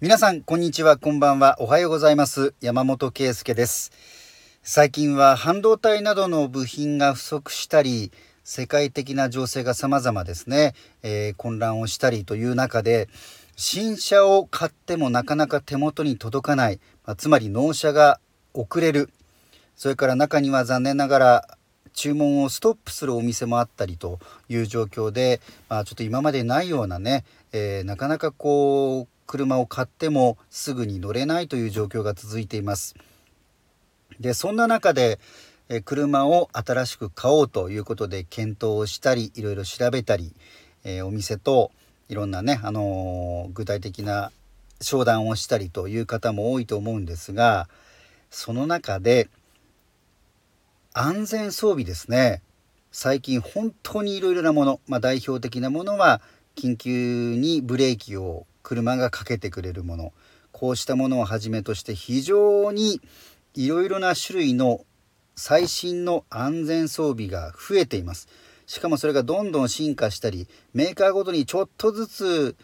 皆さんこんにちはこんばんは。おはようございます。山本圭介です。最近は半導体などの部品が不足したり世界的な情勢が様々ですね、えー、混乱をしたりという中で新車を買ってもなかなか手元に届かない、まあ、つまり納車が遅れる。それから中には残念ながら注文をストップするお店もあったりという状況で、まあ、ちょっと今までないようなね、えー、なかなかこう車を買ってもすぐに乗れないという状況が続いています。でそんな中で車を新しく買おうということで検討をしたりいろいろ調べたり、え、お店といろんなね、あのー、具体的な商談をしたりという方も多いと思うんですがその中で安全装備ですね最近本当にいろいろなもの、まあ、代表的なものは緊急にブレーキを車がかけてくれるもの。こうしたものをはじめとして非常にいろいろな種類の最新の安全装備が増えています。しかもそれがどんどん進化したりメーカーごとにちょっとずつ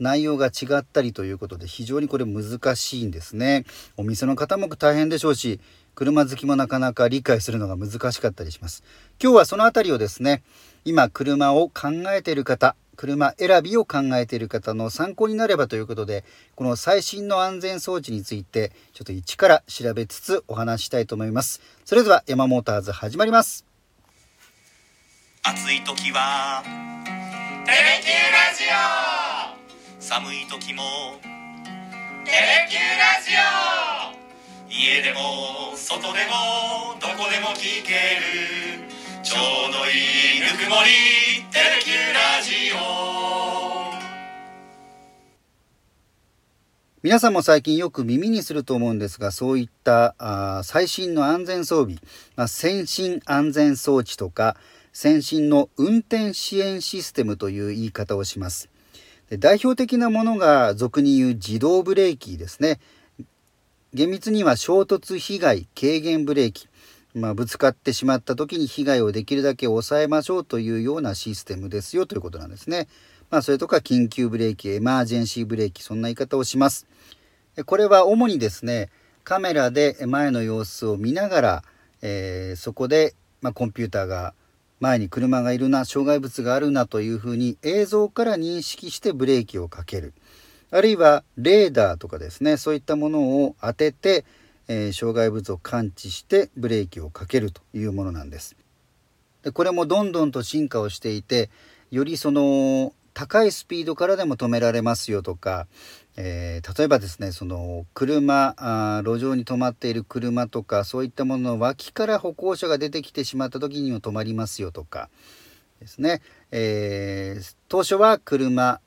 内容が違ったりということで非常にこれ難しいんですね。お店の方も大変でしょうし車好きもなかなか理解するのが難しかったりします。今日はその辺りをですね今車を考えている方車選びを考えている方の参考になればということでこの最新の安全装置についてちょっと一から調べつつお話したいと思います。それでは山モーターズ始まります。暑い時はテレキューラジオ。寒い時もテレキューラジオ。家でも外でもどこでも聞ける。ちょうどいいぬくもり。皆さんも最近よく耳にすると思うんですがそういったあ最新の安全装備、まあ、先進安全装置とか先進の運転支援システムという言い方をします。で代表的なものが俗に言う自動ブレーキですね。厳密には衝突被害軽減ブレーキ。まあ、ぶつかってしまった時に被害をできるだけ抑えましょうというようなシステムですよということなんですね。まあ、それとか緊急ブレーキエマージェンシーブレーキそんな言い方をします。これは主にですねカメラで前の様子を見ながら、えー、そこで、まあ、コンピューターが前に車がいるな障害物があるなというふうに映像から認識してブレーキをかけるあるいはレーダーとかですねそういったものを当ててえー、障害物を感知してブレーキをかけるというものなんです。でこれもどんどんと進化をしていてよりその高いスピードからでも止められますよとか、えー、例えばですねその車あ路上に止まっている車とかそういったものの脇から歩行者が出てきてしまった時にも止まりますよとかですね、えー、当初は車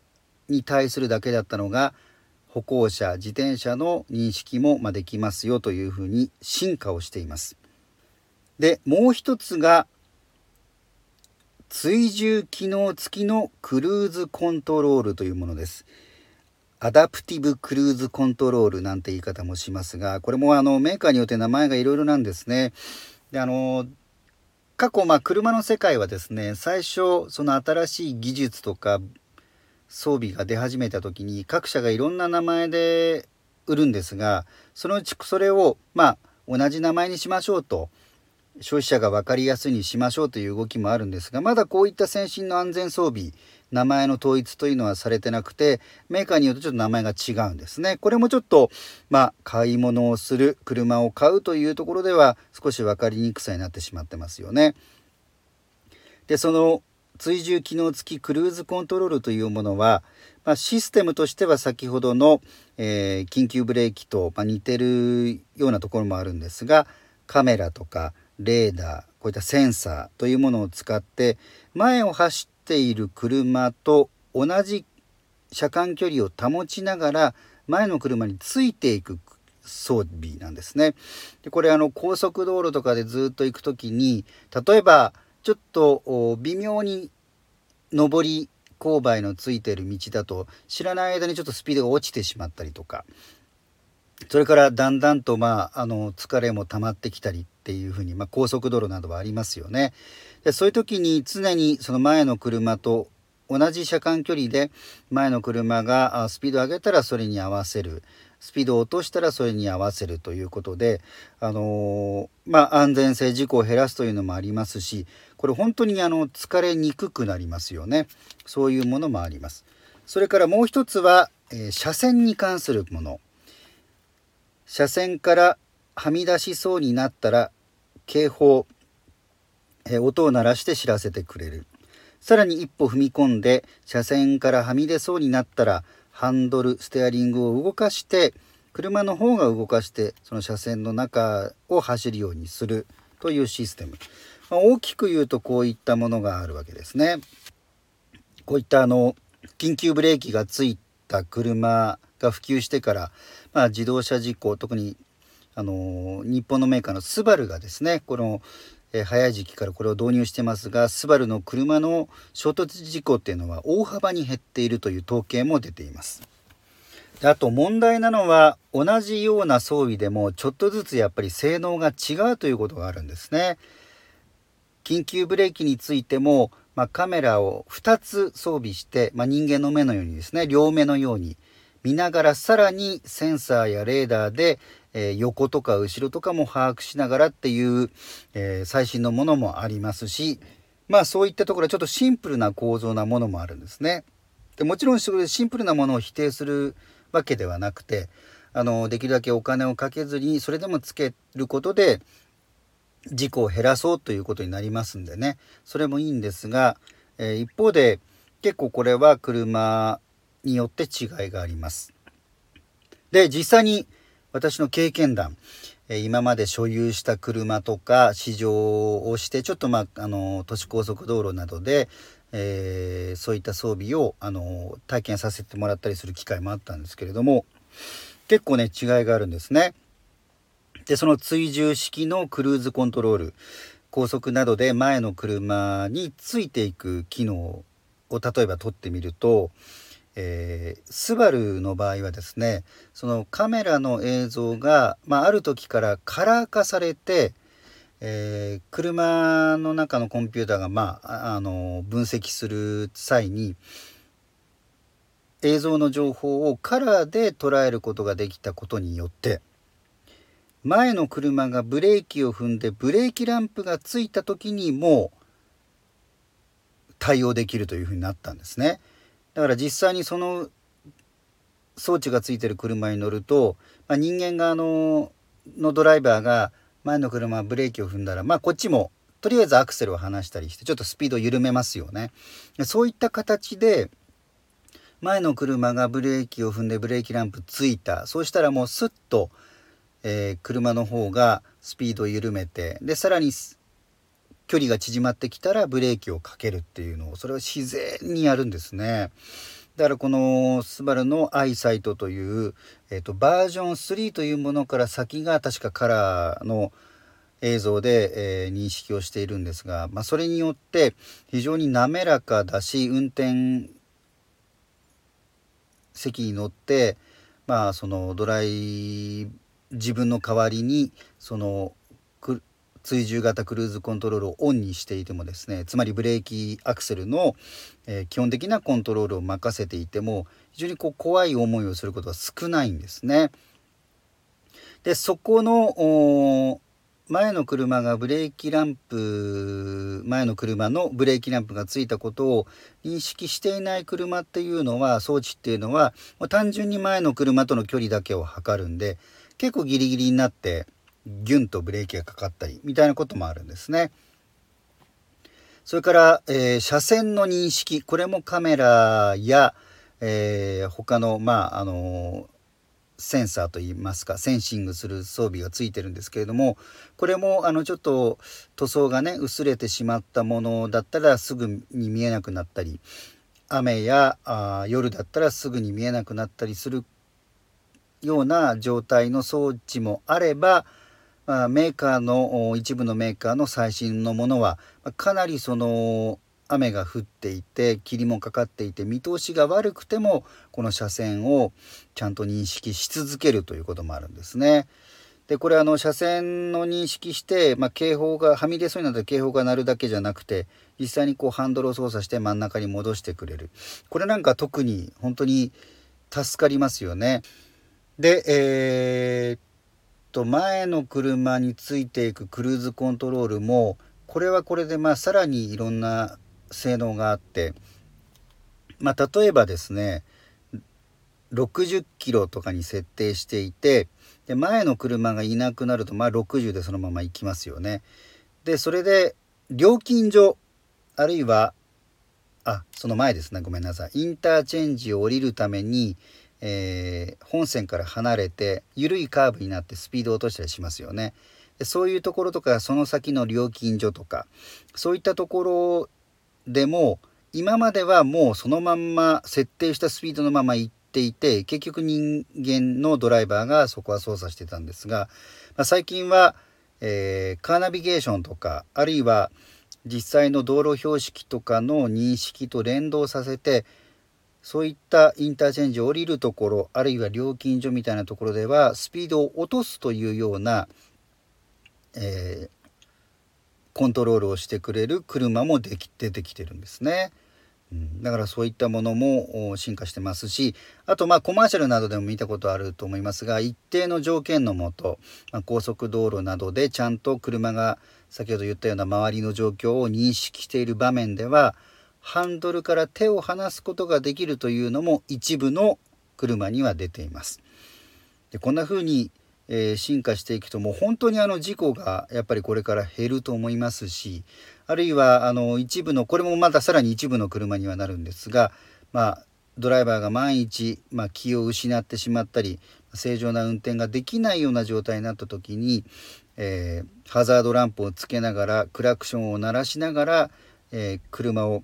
に対するだけだったのが歩行者自転車の認識もできますよというふうに進化をしています。でもう一つが追従機能付きのクルーズコントロールというものです。アダプティブクルーズコントロールなんて言い方もしますがこれもあのメーカーによって名前がいろいろなんですね。であの過去まあ車の世界はですね最初その新しい技術とか装備が出始めた時に各社がいろんな名前で売るんですがそのうちそれをまあ同じ名前にしましょうと消費者が分かりやすいにしましょうという動きもあるんですがまだこういった先進の安全装備名前の統一というのはされてなくてメーカーによってちょっと名前が違うんですね。これもちょっとまあ買い物をする車を買うというところでは少し分かりにくさになってしまってますよね。でその追従機能付きクルーズコントロールというものは、まあ、システムとしては先ほどの、えー、緊急ブレーキと、まあ、似てるようなところもあるんですがカメラとかレーダーこういったセンサーというものを使って前を走っている車と同じ車間距離を保ちながら前の車についていく装備なんですね。でこれあの高速道路とかでずっと行く時に例えばちょっと微妙に上り勾配のついてる道だと知らない間にちょっとスピードが落ちてしまったりとかそれからだんだんとまああの疲れも溜まってきたりっていうふうに、まあ、高速道路などはありますよね。でそういう時に常にその前の車と同じ車間距離で前の車がスピードを上げたらそれに合わせるスピードを落としたらそれに合わせるということで、あのー、まあ、安全性事故を減らすというのもありますしこれ本当にあの疲れにくくなりますよねそういうものもあります。それからもう一つは、えー、車線に関するもの車線からはみ出しそうになったら警報、え、音を鳴らして知らせてくれるさらに一歩踏み込んで車線からはみ出そうになったらハンドルステアリングを動かして車の方が動かしてその車線の中を走るようにするというシステム、まあ、大きく言うとこういったものがあるわけですね。こういったあの緊急ブレーキがついた車が普及してから、まあ、自動車事故特にあの日本のメーカーのスバルがですねこの、えー、早い時期からこれを導入してますがスバルの車の衝突事故っていうのは大幅に減っているという統計も出ています。であと問題なのは同じような装備でもちょっとずつやっぱり性能が違うということがあるんですね。緊急ブレーキについてもまあ、カメラを2つ装備して、まあ、人間の目のようにですね両目のように見ながらさらにセンサーやレーダーで、えー、横とか後ろとかも把握しながらっていう、えー、最新のものもありますしまあそういったところはちょっとシンプルな構造なものもあるんですね。でもちろんシンプルなものを否定するわけではなくてあのできるだけお金をかけずにそれでもつけることで事故を減らそうということになりますんでねそれもいいんですが、えー、一方で結構これは車によって違いがあります。で実際に私の経験談今まで所有した車とか試乗をしてちょっとまああの都市高速道路などで、えー、そういった装備をあの体験させてもらったりする機会もあったんですけれども結構ね違いがあるんですね。でその追従式のクルーズコントロール高速などで前の車についていく機能を例えば取ってみると、えー、スバルの場合はですねそのカメラの映像が、まあ、ある時からカラー化されて、えー、車の中のコンピューターが、まあ、あの分析する際に映像の情報をカラーで捉えることができたことによって前の車がブレーキを踏んでブレーキランプがついた時にも対応できるというふうになったんですね。だから実際にその装置がついてる車に乗ると、まあ、人間側ののドライバーが前の車ブレーキを踏んだら、まあ、こっちもとりあえずアクセルを離したりしてちょっとスピードを緩めますよね。そういった形で前の車がブレーキを踏んでブレーキランプついたそうしたらもうスッとえー、車の方がスピードを緩めてでさらに距離が縮まってきたらブレーキをかけるっていうのをそれを自然にやるんですね。だからこのスバルのアイサイトという、えーと、バージョン3というものから先が確かカラーの映像で、えー、認識をしているんですが、まあ、それによって非常に滑らかだし運転席に乗ってまあそのドライ自分の代わりにその追従型クルーズコントロールをオンにしていてもですねつまりブレーキアクセルの、えー、基本的なコントロールを任せていても非常にこう怖い思いをすることは少ないんですね。でそこの前の車がブレーキランプ前の車のブレーキランプがついたことを認識していない車っていうのは装置っていうのは単純に前の車との距離だけを測るんで結構ギリギリになってギュンとブレーキがかかったりみたいなこともあるんですね。それから、えー、車線の認識これもカメラや、えー、他のまああのセンサーといいますかセンシングする装備がついてるんですけれどもこれもあのちょっと塗装がね薄れてしまったものだったらすぐに見えなくなったり雨やあ夜だったらすぐに見えなくなったりするような状態の装置もあれば、メーカーの一部のメーカーの最新のものはかなりその雨が降っていて霧もかかっていて見通しが悪くてもこの車線をちゃんと認識し続けるということもあるんですね。でこれあの車線の認識して、まあ、警報がはみ出そうになったら警報が鳴るだけじゃなくて実際にこうハンドルを操作して真ん中に戻してくれるこれなんか特に本当に助かりますよね。でえー、と前の車についていくクルーズコントロールもこれはこれでまあさらにいろんな性能があって、まあ、例えばですね60キロとかに設定していてで前の車がいなくなるとまあ60でそのまま行きますよね。でそれで料金所あるいはあその前ですねごめんなさいインターチェンジを降りるために、えー、本線から離れて緩いカーブになってスピードを落としたりしますよね。でそういうところとかその先の料金所とかそういったところでも今まではもうそのまんま設定したスピードのまま行っていて結局人間のドライバーがそこは操作してたんですが、まあ、最近は、えー、カーナビゲーションとかあるいは実際の道路標識とかの認識と連動させてそういったインターチェンジを降りるところあるいは料金所みたいなところではスピードを落とすというような、えー、コントロールをしてくれる車もでき出てきてるんですね。だからそういったものも進化してますしあとまあコマーシャルなどでも見たことあると思いますが一定の条件のもと、まあ、高速道路などでちゃんと車が先ほど言ったような周りの状況を認識している場面ではハンドルから手を離すことができるというのも一部の車には出ています。でこんな風にえー、進化していくともう本当にあの事故がやっぱりこれから減ると思いますしあるいはあの一部のこれもまたさらに一部の車にはなるんですが、まあ、ドライバーが万一、まあ、気を失ってしまったり正常な運転ができないような状態になった時に、えー、ハザードランプをつけながらクラクションを鳴らしながら、えー、車を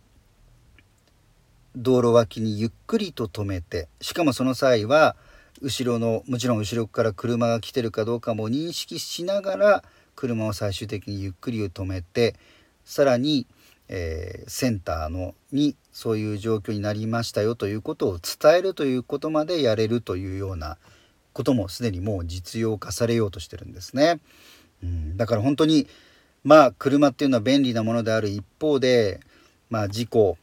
道路脇にゆっくりと止めてしかもその際は後ろのもちろん後ろから車が来てるかどうかも認識しながら車を最終的にゆっくり止めてさらに、えー、センターのにそういう状況になりましたよということを伝えるということまでやれるというようなこともすでにもう実用化されようとしてるんですね。うん、だから本当にまあ車っていうのは便利なものである一方で、まあ、事故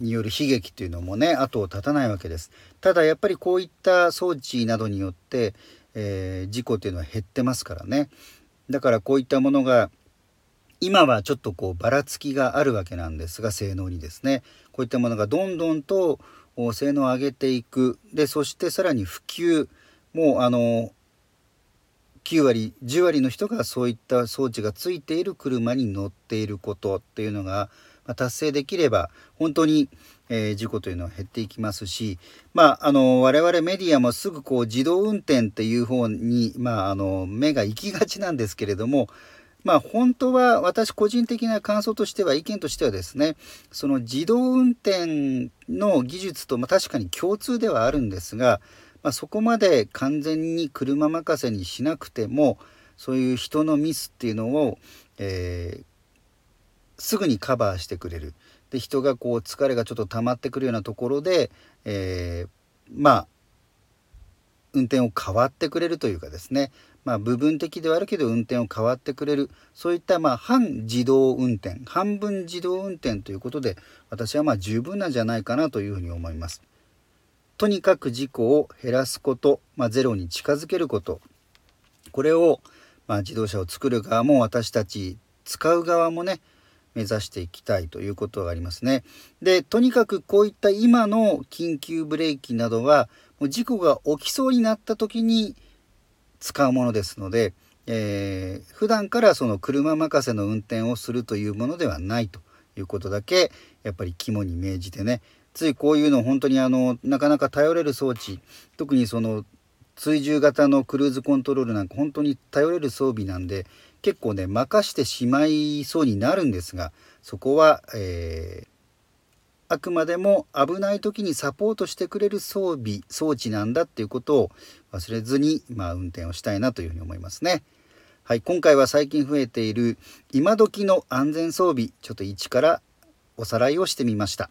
による悲劇っていうのもね後を絶たないわけです。ただやっぱりこういった装置などによって、えー、事故っていうのは減ってますからね。だからこういったものが今はちょっとこうばらつきがあるわけなんですが性能にですねこういったものがどんどんと性能を上げていくでそしてさらに普及もうあの9割10割の人がそういった装置がついている車に乗っていることっていうのが達成できれば本当に、えー、事故というのは減っていきますし、まあ、あの我々メディアもすぐこう自動運転っていう方に、まあ、あの目が行きがちなんですけれどもまあ本当は私個人的な感想としては意見としてはですねその自動運転の技術と、まあ、確かに共通ではあるんですが、まあ、そこまで完全に車任せにしなくてもそういう人のミスっていうのを、えー、すぐにカバーしてくれる。で人がこう疲れがちょっと溜まってくるようなところで、えー、まあ運転を変わってくれるというかですね、まあ、部分的ではあるけど運転を変わってくれる。そういったまあ半自動運転半分自動運転ということで私はまあ十分なんじゃないかなというふうに思います。とにかく事故を減らすこと、まあ、ゼロに近づけること。これを、まあ、自動車を作る側も私たち使う側もね目指していきたいということがありますね。でとにかくこういった今の緊急ブレーキなどはもう事故が起きそうになった時に使うものですので、えー、普段からその車任せの運転をするというものではないということだけやっぱり肝に銘じてねついこういうの本当にあのなかなか頼れる装置特にその追従型のクルーズコントロールなんか本当に頼れる装備なんで結構ね任してしまいそうになるんですがそこは、えー、あくまでも危ない時にサポートしてくれる装備装置なんだっていうことを忘れずに、まあ、運転をしたいなというふうに思いますね。はい、今回は最近増えている今時の安全装備ちょっと一からおさらいをしてみました。